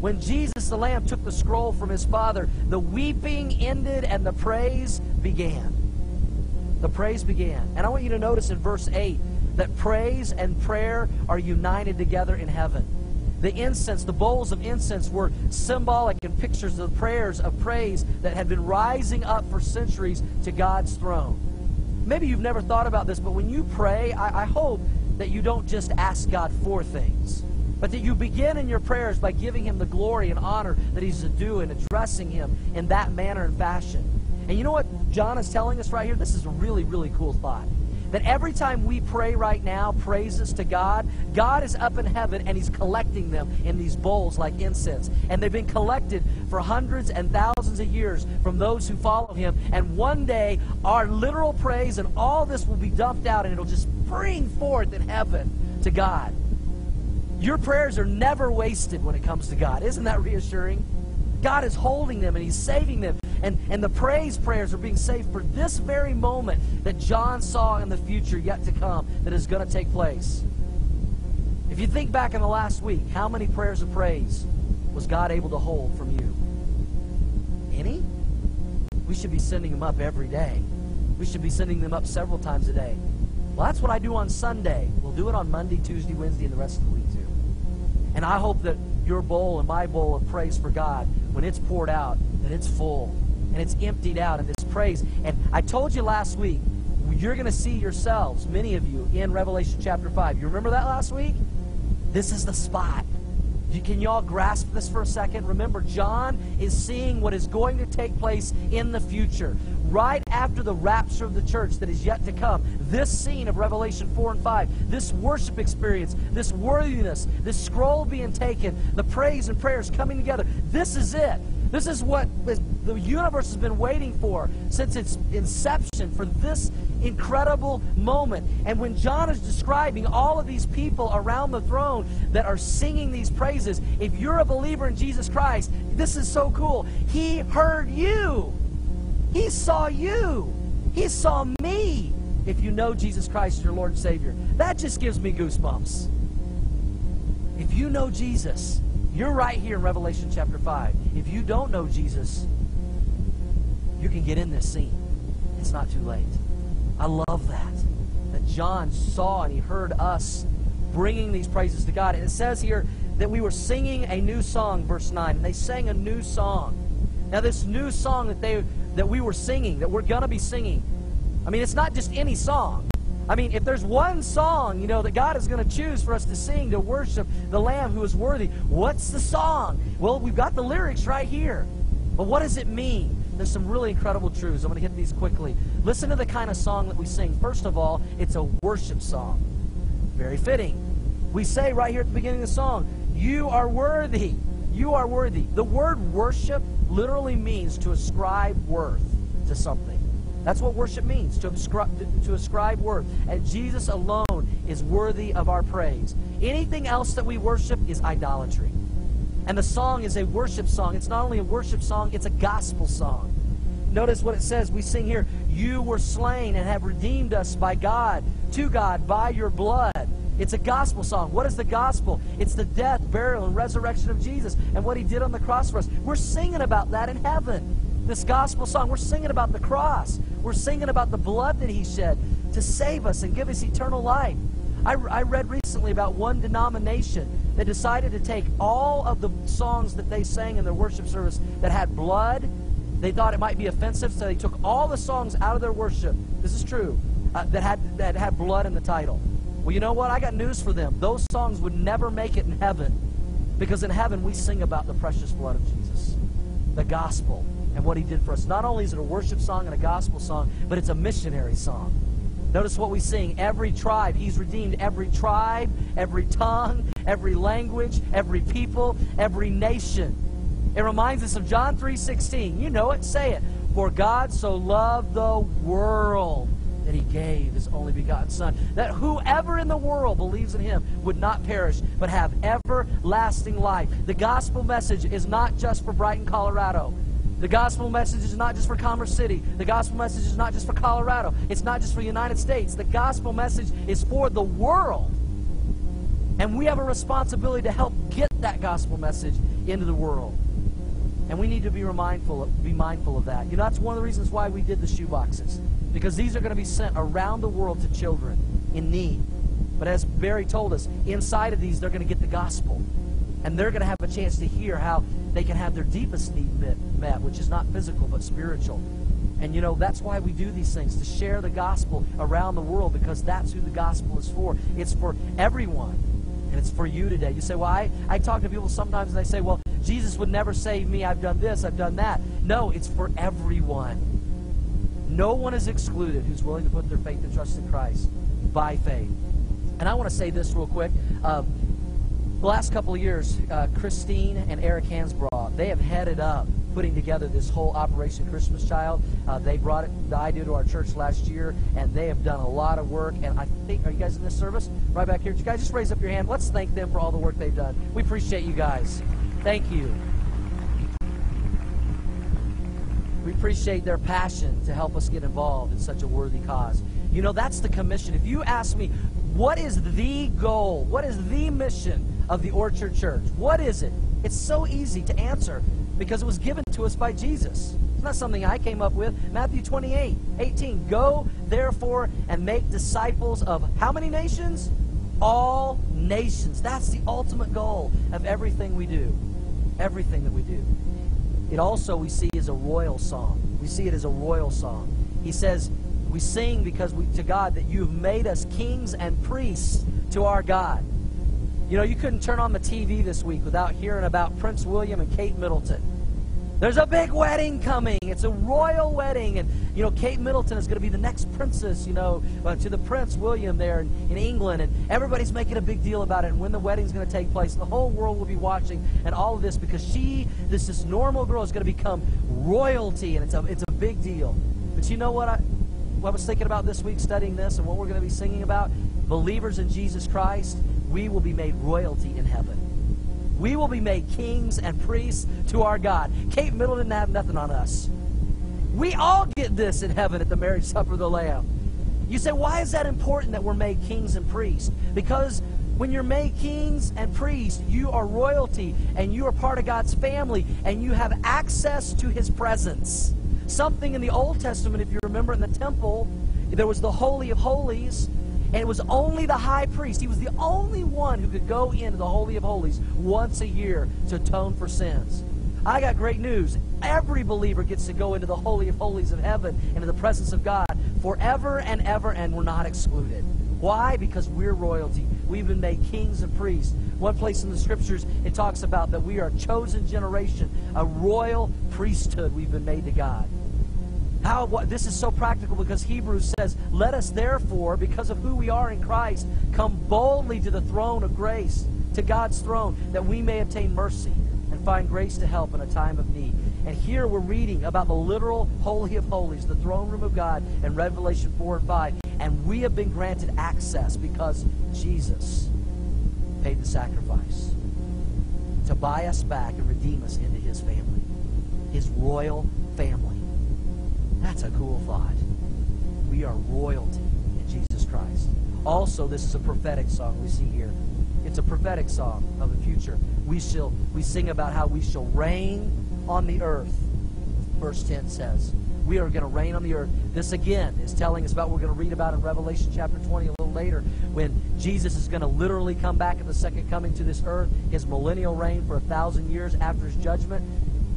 When Jesus the Lamb took the scroll from his Father, the weeping ended and the praise began. The praise began. And I want you to notice in verse 8 that praise and prayer are united together in heaven. The incense, the bowls of incense were symbolic and pictures of prayers of praise that had been rising up for centuries to God's throne. Maybe you've never thought about this, but when you pray, I, I hope that you don't just ask God for things, but that you begin in your prayers by giving Him the glory and honor that He's to do and addressing Him in that manner and fashion. And you know what John is telling us right here? This is a really, really cool thought that every time we pray right now, praises to God, God is up in heaven and He's collecting them in these bowls like incense. And they've been collected for hundreds and thousands of years from those who follow Him. And one day, our literal praise and all this will be dumped out and it'll just spring forth in heaven to God. Your prayers are never wasted when it comes to God. Isn't that reassuring? God is holding them and He's saving them. And, and the praise prayers are being saved for this very moment that John saw in the future yet to come that is going to take place. If you think back in the last week, how many prayers of praise was God able to hold from you? Any? We should be sending them up every day. We should be sending them up several times a day. Well, that's what I do on Sunday. We'll do it on Monday, Tuesday, Wednesday, and the rest of the week too. And I hope that your bowl and my bowl of praise for God, when it's poured out, that it's full and it's emptied out in this praise. And I told you last week, you're going to see yourselves, many of you, in Revelation chapter 5. You remember that last week? This is the spot. Can y'all grasp this for a second? Remember, John is seeing what is going to take place in the future. Right after the rapture of the church that is yet to come. This scene of Revelation 4 and 5, this worship experience, this worthiness, this scroll being taken, the praise and prayers coming together. This is it. This is what the universe has been waiting for since its inception, for this incredible moment. And when John is describing all of these people around the throne that are singing these praises, if you're a believer in Jesus Christ, this is so cool. He heard you, He saw you, He saw me. If you know Jesus Christ, your Lord and Savior, that just gives me goosebumps. If you know Jesus, you're right here in Revelation chapter 5. If you don't know Jesus, you can get in this scene. It's not too late. I love that. That John saw and he heard us bringing these praises to God. And it says here that we were singing a new song, verse 9. And they sang a new song. Now, this new song that, they, that we were singing, that we're going to be singing, I mean, it's not just any song. I mean, if there's one song, you know, that God is going to choose for us to sing to worship the Lamb who is worthy, what's the song? Well, we've got the lyrics right here. But what does it mean? There's some really incredible truths. I'm going to hit these quickly. Listen to the kind of song that we sing. First of all, it's a worship song. Very fitting. We say right here at the beginning of the song, You are worthy. You are worthy. The word worship literally means to ascribe worth to something. That's what worship means, to ascribe, to ascribe worth. And Jesus alone is worthy of our praise. Anything else that we worship is idolatry. And the song is a worship song. It's not only a worship song, it's a gospel song. Notice what it says. We sing here, You were slain and have redeemed us by God, to God, by your blood. It's a gospel song. What is the gospel? It's the death, burial, and resurrection of Jesus and what he did on the cross for us. We're singing about that in heaven this gospel song, we're singing about the cross. We're singing about the blood that he shed to save us and give us eternal life. I, I read recently about one denomination that decided to take all of the songs that they sang in their worship service that had blood. They thought it might be offensive, so they took all the songs out of their worship. This is true. Uh, that had that had blood in the title. Well, you know what? I got news for them. Those songs would never make it in heaven, because in heaven we sing about the precious blood of Jesus, the gospel and what he did for us. Not only is it a worship song and a gospel song, but it's a missionary song. Notice what we sing. Every tribe, he's redeemed every tribe, every tongue, every language, every people, every nation. It reminds us of John 3:16. You know it, say it. For God so loved the world that he gave his only begotten Son, that whoever in the world believes in him would not perish, but have everlasting life. The gospel message is not just for Brighton, Colorado. The gospel message is not just for Commerce City. The gospel message is not just for Colorado. It's not just for the United States. The gospel message is for the world. And we have a responsibility to help get that gospel message into the world. And we need to be mindful of, be mindful of that. You know, that's one of the reasons why we did the shoe boxes. Because these are going to be sent around the world to children in need. But as Barry told us, inside of these, they're going to get the gospel. And they're going to have a chance to hear how they can have their deepest need met, which is not physical, but spiritual. And you know, that's why we do these things, to share the gospel around the world, because that's who the gospel is for. It's for everyone. And it's for you today. You say, well, I, I talk to people sometimes and they say, well, Jesus would never save me. I've done this, I've done that. No, it's for everyone. No one is excluded who's willing to put their faith and trust in Christ by faith. And I want to say this real quick. Uh, the last couple of years, uh, Christine and Eric Hansbrough, they have headed up putting together this whole Operation Christmas Child. Uh, they brought it, the idea to our church last year, and they have done a lot of work. And I think, are you guys in this service? Right back here. you guys just raise up your hand? Let's thank them for all the work they've done. We appreciate you guys. Thank you. We appreciate their passion to help us get involved in such a worthy cause. You know, that's the commission. If you ask me, what is the goal? What is the mission of the Orchard Church? What is it? It's so easy to answer because it was given to us by Jesus. It's not something I came up with. Matthew 28, 18. Go, therefore, and make disciples of how many nations? All nations. That's the ultimate goal of everything we do. Everything that we do. It also, we see, is a royal song. We see it as a royal song. He says, we sing because we, to God that you've made us kings and priests to our God. You know, you couldn't turn on the TV this week without hearing about Prince William and Kate Middleton. There's a big wedding coming. It's a royal wedding. And, you know, Kate Middleton is going to be the next princess, you know, uh, to the Prince William there in, in England. And everybody's making a big deal about it and when the wedding's going to take place. The whole world will be watching and all of this because she, this, this normal girl, is going to become royalty. And it's a, it's a big deal. But you know what I, what I was thinking about this week studying this and what we're going to be singing about? Believers in Jesus Christ, we will be made royalty in heaven. We will be made kings and priests to our God. Kate Middleton have nothing on us. We all get this in heaven at the marriage supper of the Lamb. You say, why is that important that we're made kings and priests? Because when you're made kings and priests, you are royalty and you are part of God's family and you have access to his presence. Something in the Old Testament, if you remember in the temple, there was the Holy of Holies, and it was only the high priest. He was the only one who could go into the Holy of Holies once a year to atone for sins. I got great news. Every believer gets to go into the Holy of Holies of heaven, into the presence of God forever and ever, and we're not excluded. Why? Because we're royalty. We've been made kings and priests. One place in the scriptures, it talks about that we are a chosen generation, a royal priesthood we've been made to God. How what, this is so practical because Hebrews says, "Let us therefore, because of who we are in Christ, come boldly to the throne of grace, to God's throne, that we may obtain mercy find grace to help in a time of need." And here we're reading about the literal holy of holies, the throne room of God in Revelation 4 and 5, and we have been granted access because Jesus paid the sacrifice to buy us back and redeem us into his family, his royal family. That's a cool thought. We are royalty in Jesus Christ. Also, this is a prophetic song we see here. It's a prophetic song of the future. We shall we sing about how we shall reign on the earth. Verse 10 says, we are going to reign on the earth. This again is telling us about what we're going to read about in Revelation chapter 20 a little later when Jesus is going to literally come back at the second coming to this earth, his millennial reign for a thousand years after his judgment.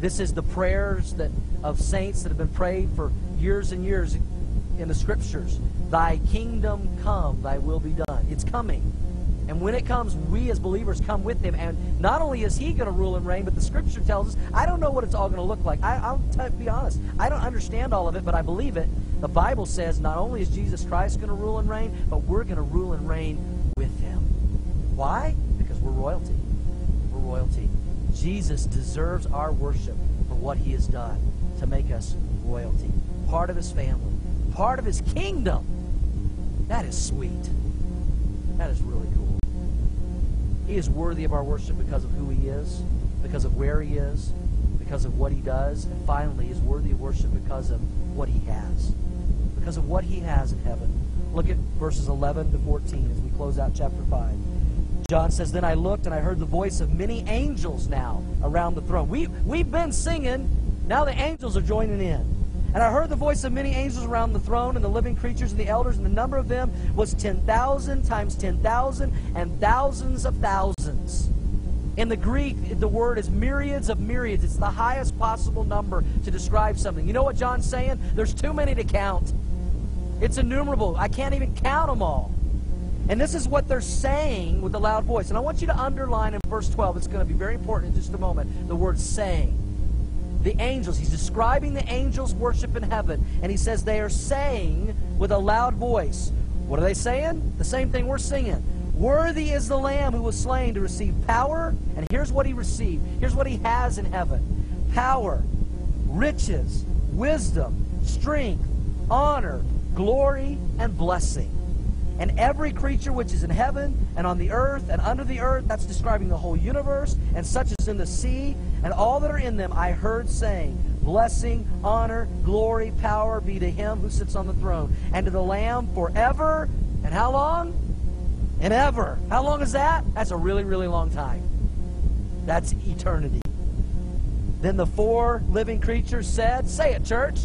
This is the prayers that of saints that have been prayed for years and years in the scriptures. Thy kingdom come, thy will be done. It's coming. And when it comes, we as believers come with him. And not only is he going to rule and reign, but the scripture tells us, I don't know what it's all going to look like. I, will be honest. I don't understand all of it, but I believe it. The Bible says not only is Jesus Christ going to rule and reign, but we're going to rule and reign with him. Why? Because we're royalty. We're royalty. Jesus deserves our worship for what he has done to make us royalty, part of his family, part of his kingdom. That is sweet. That is really cool. He is worthy of our worship because of who he is, because of where he is, because of what he does, and finally, he is worthy of worship because of what he has. Because of what he has in heaven. Look at verses 11 to 14 as we close out chapter 5. John says, Then I looked and I heard the voice of many angels now around the throne. We, we've been singing, now the angels are joining in. And I heard the voice of many angels around the throne and the living creatures and the elders, and the number of them was 10,000 times 10,000 and thousands of thousands. In the Greek, the word is myriads of myriads. It's the highest possible number to describe something. You know what John's saying? There's too many to count. It's innumerable. I can't even count them all. And this is what they're saying with a loud voice. And I want you to underline in verse 12, it's going to be very important in just a moment, the word saying. The angels, he's describing the angels' worship in heaven. And he says they are saying with a loud voice. What are they saying? The same thing we're singing. Worthy is the Lamb who was slain to receive power. And here's what he received. Here's what he has in heaven power, riches, wisdom, strength, honor, glory, and blessing. And every creature which is in heaven and on the earth and under the earth, that's describing the whole universe, and such as in the sea, and all that are in them, I heard saying, Blessing, honor, glory, power be to him who sits on the throne, and to the Lamb forever. And how long? And ever. How long is that? That's a really, really long time. That's eternity. Then the four living creatures said, Say it, church.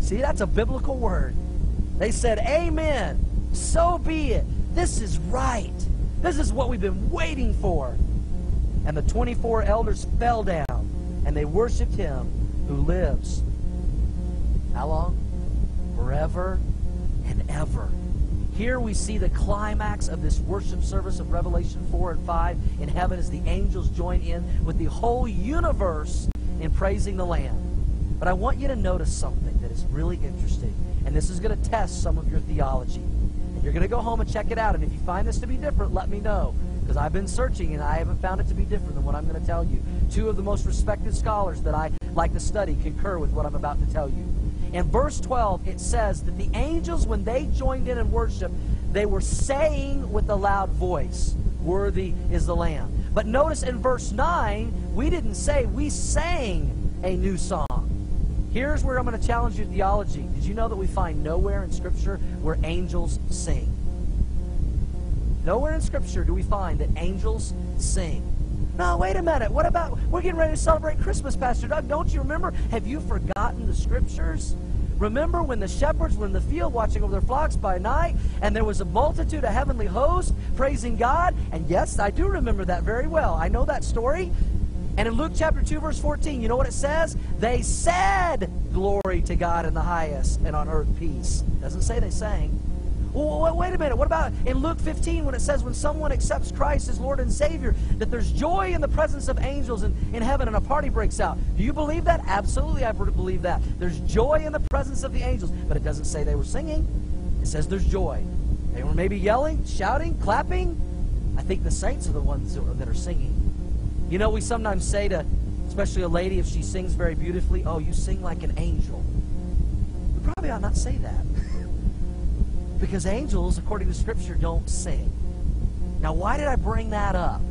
See, that's a biblical word. They said, Amen. So be it. This is right. This is what we've been waiting for. And the 24 elders fell down and they worshiped him who lives. How long? Forever and ever. Here we see the climax of this worship service of Revelation 4 and 5 in heaven as the angels join in with the whole universe in praising the Lamb. But I want you to notice something that is really interesting, and this is going to test some of your theology. You're going to go home and check it out, and if you find this to be different, let me know. Because I've been searching and I haven't found it to be different than what I'm going to tell you. Two of the most respected scholars that I like to study concur with what I'm about to tell you. In verse 12, it says that the angels, when they joined in and worship, they were saying with a loud voice, Worthy is the Lamb. But notice in verse 9, we didn't say, we sang a new song. Here's where I'm going to challenge your theology. Did you know that we find nowhere in Scripture where angels sing? Nowhere in Scripture do we find that angels sing. No, wait a minute. What about, we're getting ready to celebrate Christmas, Pastor Doug. Don't you remember? Have you forgotten the Scriptures? Remember when the shepherds were in the field watching over their flocks by night, and there was a multitude of heavenly hosts praising God? And yes, I do remember that very well. I know that story. And in Luke chapter 2, verse 14, you know what it says? They said, Glory to God in the highest, and on earth peace. It doesn't say they sang. Well, wait a minute. What about in Luke 15 when it says when someone accepts Christ as Lord and Savior, that there's joy in the presence of angels in, in heaven and a party breaks out? Do you believe that? Absolutely, I believe that. There's joy in the presence of the angels, but it doesn't say they were singing. It says there's joy. They were maybe yelling, shouting, clapping. I think the saints are the ones that are singing. You know, we sometimes say to, especially a lady, if she sings very beautifully, oh, you sing like an angel. We probably ought not say that. <laughs> because angels, according to Scripture, don't sing. Now, why did I bring that up?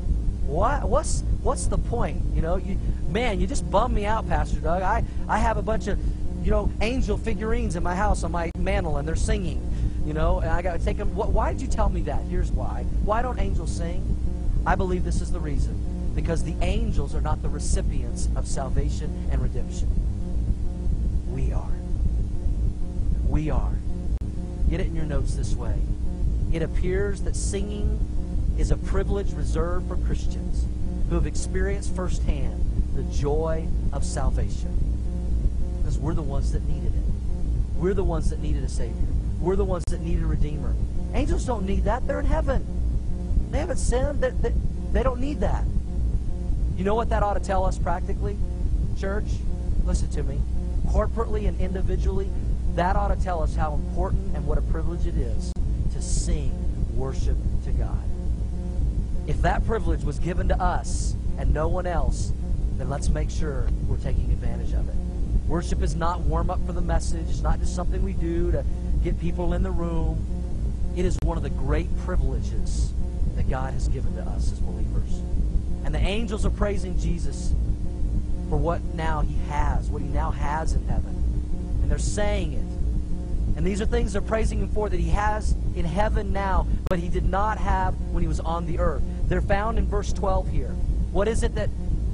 Why, what's, what's the point? You know, you, man, you just bummed me out, Pastor Doug. I, I have a bunch of, you know, angel figurines in my house on my mantle, and they're singing. You know, and I got to take them. Why did you tell me that? Here's why. Why don't angels sing? I believe this is the reason because the angels are not the recipients of salvation and redemption. We are. We are. Get it in your notes this way. It appears that singing is a privilege reserved for Christians who have experienced firsthand the joy of salvation. Because we're the ones that needed it. We're the ones that needed a Savior. We're the ones that needed a Redeemer. Angels don't need that. They're in heaven. They haven't sinned. They, they, they don't need that. You know what that ought to tell us practically? Church, listen to me. Corporately and individually, that ought to tell us how important and what a privilege it is to sing worship to God. If that privilege was given to us and no one else, then let's make sure we're taking advantage of it. Worship is not warm up for the message. It's not just something we do to get people in the room. It is one of the great privileges that God has given to us as believers. And the angels are praising Jesus for what now he has, what he now has in heaven. And they're saying it. And these are things they're praising him for that he has in heaven now, but he did not have when he was on the earth. They're found in verse 12 here. What is it that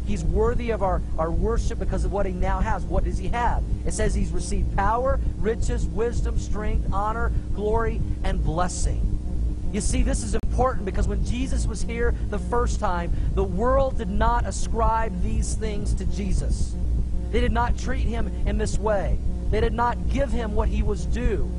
he's worthy of our, our worship because of what he now has? What does he have? It says he's received power, riches, wisdom, strength, honor, glory, and blessing. You see, this is important because when Jesus was here the first time, the world did not ascribe these things to Jesus. They did not treat him in this way. They did not give him what he was due.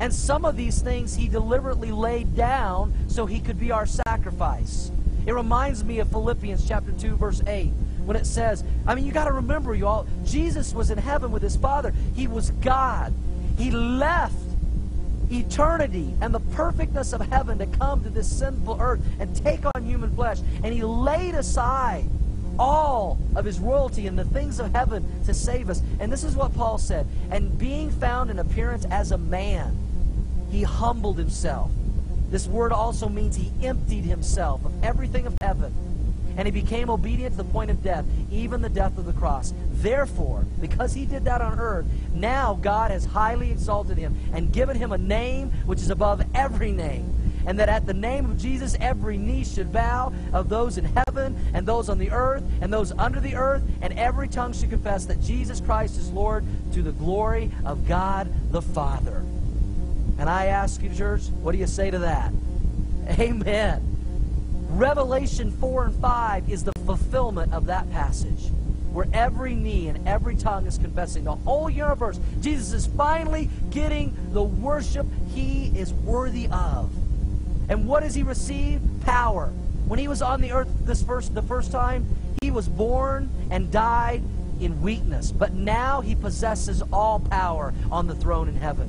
And some of these things he deliberately laid down so he could be our sacrifice. It reminds me of Philippians chapter 2 verse 8 when it says, I mean you got to remember you all, Jesus was in heaven with his Father. He was God. He left eternity and the perfectness of heaven to come to this sinful earth and take on human flesh. And he laid aside all of his royalty and the things of heaven to save us. And this is what Paul said. And being found in appearance as a man, he humbled himself. This word also means he emptied himself of everything of heaven and he became obedient to the point of death, even the death of the cross. Therefore, because he did that on earth, now God has highly exalted him and given him a name which is above every name. And that at the name of Jesus, every knee should bow of those in heaven and those on the earth and those under the earth, and every tongue should confess that Jesus Christ is Lord to the glory of God the Father. And I ask you, church, what do you say to that? Amen. Revelation 4 and 5 is the fulfillment of that passage where every knee and every tongue is confessing the whole universe. Jesus is finally getting the worship he is worthy of. And what does he receive? Power. When he was on the earth this first the first time, he was born and died in weakness, but now he possesses all power on the throne in heaven.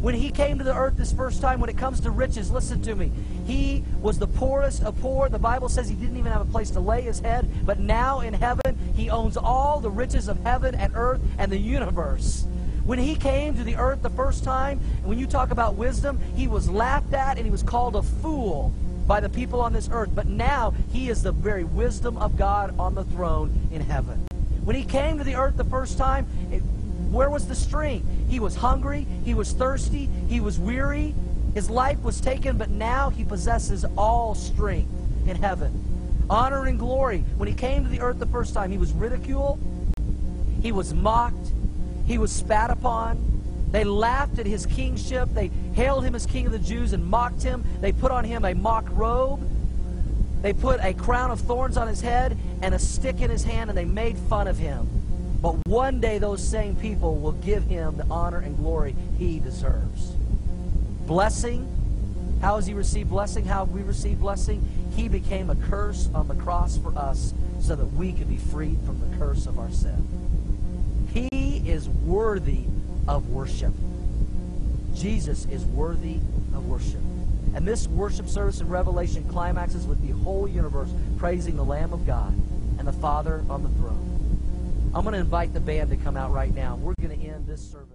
When he came to the earth this first time, when it comes to riches, listen to me. He was the poorest of poor. The Bible says he didn't even have a place to lay his head. But now in heaven, he owns all the riches of heaven and earth and the universe. When he came to the earth the first time, when you talk about wisdom, he was laughed at and he was called a fool by the people on this earth. But now he is the very wisdom of God on the throne in heaven. When he came to the earth the first time, it, where was the strength? He was hungry, he was thirsty, he was weary. His life was taken, but now he possesses all strength in heaven. Honor and glory. When he came to the earth the first time, he was ridiculed, he was mocked, he was spat upon. They laughed at his kingship. They hailed him as king of the Jews and mocked him. They put on him a mock robe. They put a crown of thorns on his head and a stick in his hand, and they made fun of him. But one day those same people will give him the honor and glory he deserves. Blessing. How has he received blessing? How have we received blessing? He became a curse on the cross for us so that we could be freed from the curse of our sin. He is worthy of worship. Jesus is worthy of worship. And this worship service in Revelation climaxes with the whole universe praising the Lamb of God and the Father on the throne. I'm going to invite the band to come out right now. We're going to end this service.